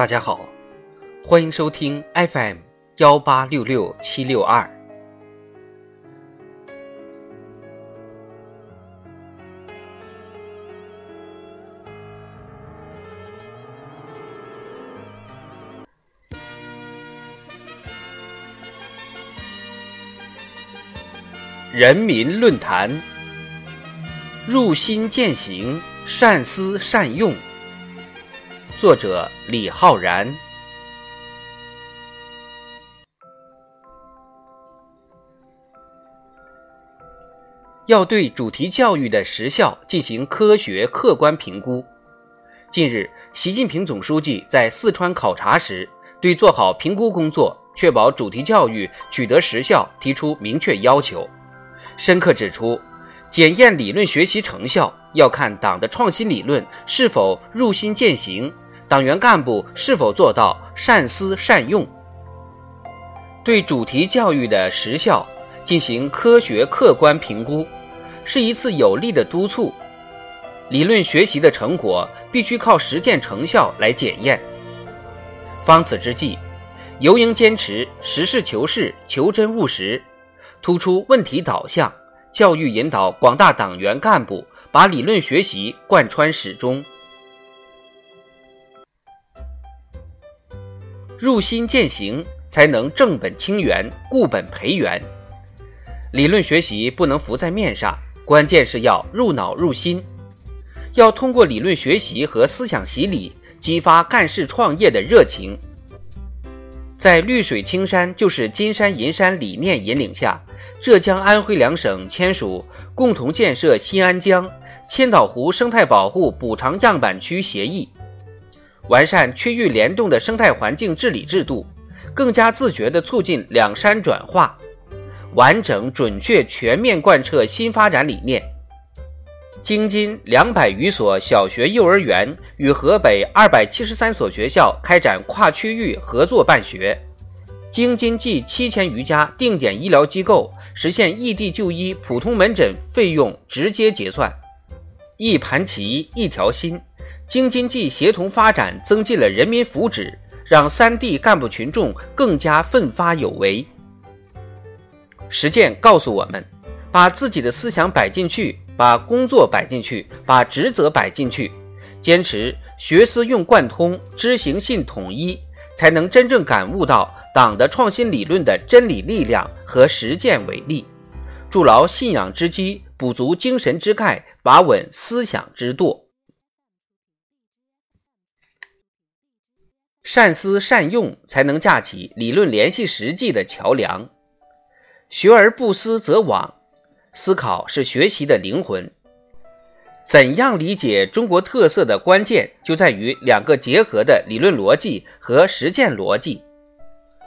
大家好，欢迎收听 FM 幺八六六七六二。人民论坛，入心践行，善思善用。作者李浩然。要对主题教育的实效进行科学客观评估。近日，习近平总书记在四川考察时，对做好评估工作、确保主题教育取得实效提出明确要求。深刻指出，检验理论学习成效要看党的创新理论是否入心践行，党员干部是否做到善思善用。对主题教育的实效进行科学客观评估，是一次有力的督促。理论学习的成果必须靠实践成效来检验。方此之际，尤应坚持实事求是、求真务实。突出问题导向，教育引导广大党员干部把理论学习贯穿始终，入心践行，才能正本清源、固本培元。理论学习不能浮在面上，关键是要入脑入心，要通过理论学习和思想洗礼，激发干事创业的热情。在绿水青山就是金山银山理念引领下。浙江、安徽两省签署共同建设新安江千岛湖生态保护补偿样板区协议，完善区域联动的生态环境治理制度，更加自觉地促进两山转化，完整、准确、全面贯彻新发展理念。京津两百余所小学、幼儿园与河北二百七十三所学校开展跨区域合作办学，京津冀七千余家定点医疗机构。实现异地就医普通门诊费用直接结算，一盘棋一条心，京津冀协同发展增进了人民福祉，让三地干部群众更加奋发有为。实践告诉我们，把自己的思想摆进去，把工作摆进去，把职责摆进去，坚持学思用贯通，知行信统一，才能真正感悟到。党的创新理论的真理力量和实践伟力，筑牢信仰之基，补足精神之钙，把稳思想之舵。善思善用，才能架起理论联系实际的桥梁。学而不思则罔，思考是学习的灵魂。怎样理解中国特色的关键，就在于两个结合的理论逻辑和实践逻辑。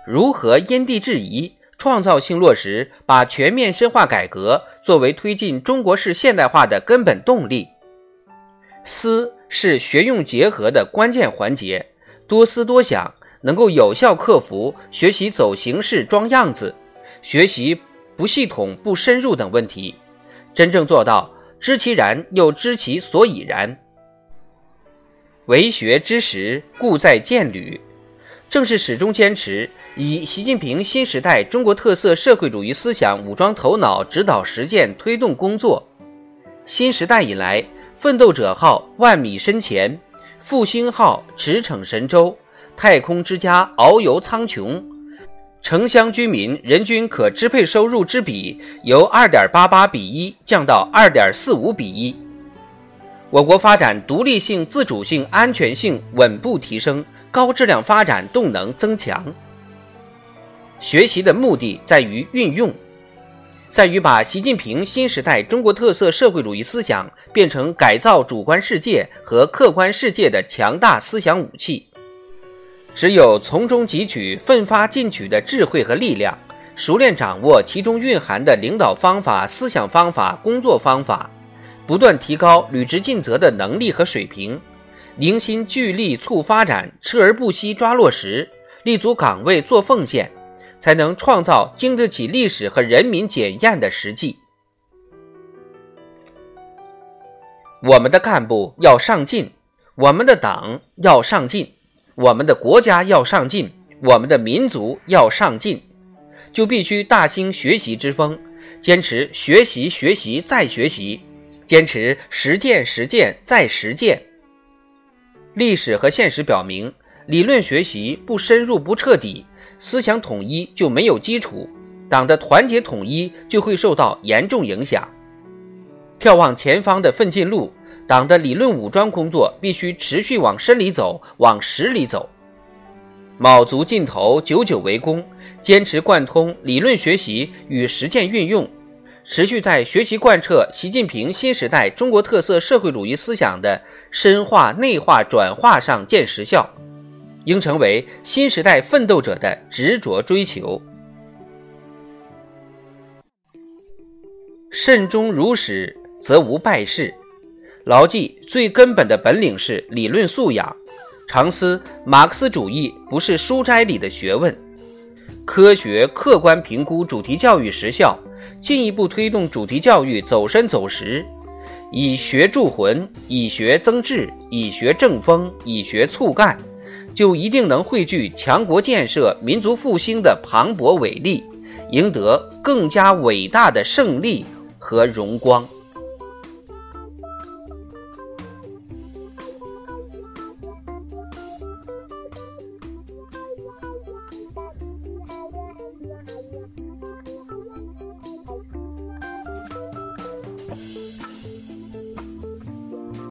如何因地制宜、创造性落实，把全面深化改革作为推进中国式现代化的根本动力？思是学用结合的关键环节，多思多想，能够有效克服学习走形式、装样子、学习不系统、不深入等问题，真正做到知其然又知其所以然。为学之时，故在见履。正是始终坚持以习近平新时代中国特色社会主义思想武装头脑指导实践推动工作。新时代以来，奋斗者号万米深潜，复兴号驰骋神州，太空之家遨游苍穹，城乡居民人均可支配收入之比由二点八八比一降到二点四五比一，我国发展独立性、自主性、安全性稳步提升。高质量发展动能增强。学习的目的在于运用，在于把习近平新时代中国特色社会主义思想变成改造主观世界和客观世界的强大思想武器。只有从中汲取奋发进取的智慧和力量，熟练掌握其中蕴含的领导方法、思想方法、工作方法，不断提高履职尽责的能力和水平。凝心聚力促发展，锲而不息抓落实，立足岗位做奉献，才能创造经得起历史和人民检验的实际。我们的干部要上进，我们的党要上进，我们的国家要上进，我们的民族要上进，就必须大兴学习之风，坚持学习、学习再学习，坚持实践、实践再实践。历史和现实表明，理论学习不深入、不彻底，思想统一就没有基础，党的团结统一就会受到严重影响。眺望前方的奋进路，党的理论武装工作必须持续往深里走，往实里走。卯足劲头，久久为功，坚持贯通理论学习与实践运用。持续在学习贯彻习近平新时代中国特色社会主义思想的深化、内化、转化上见实效，应成为新时代奋斗者的执着追求。慎终如始，则无败事。牢记最根本的本领是理论素养。常思马克思主义不是书斋里的学问，科学客观评估主题教育实效。进一步推动主题教育走深走实，以学铸魂，以学增智，以学正风，以学促干，就一定能汇聚强国建设、民族复兴的磅礴伟力，赢得更加伟大的胜利和荣光。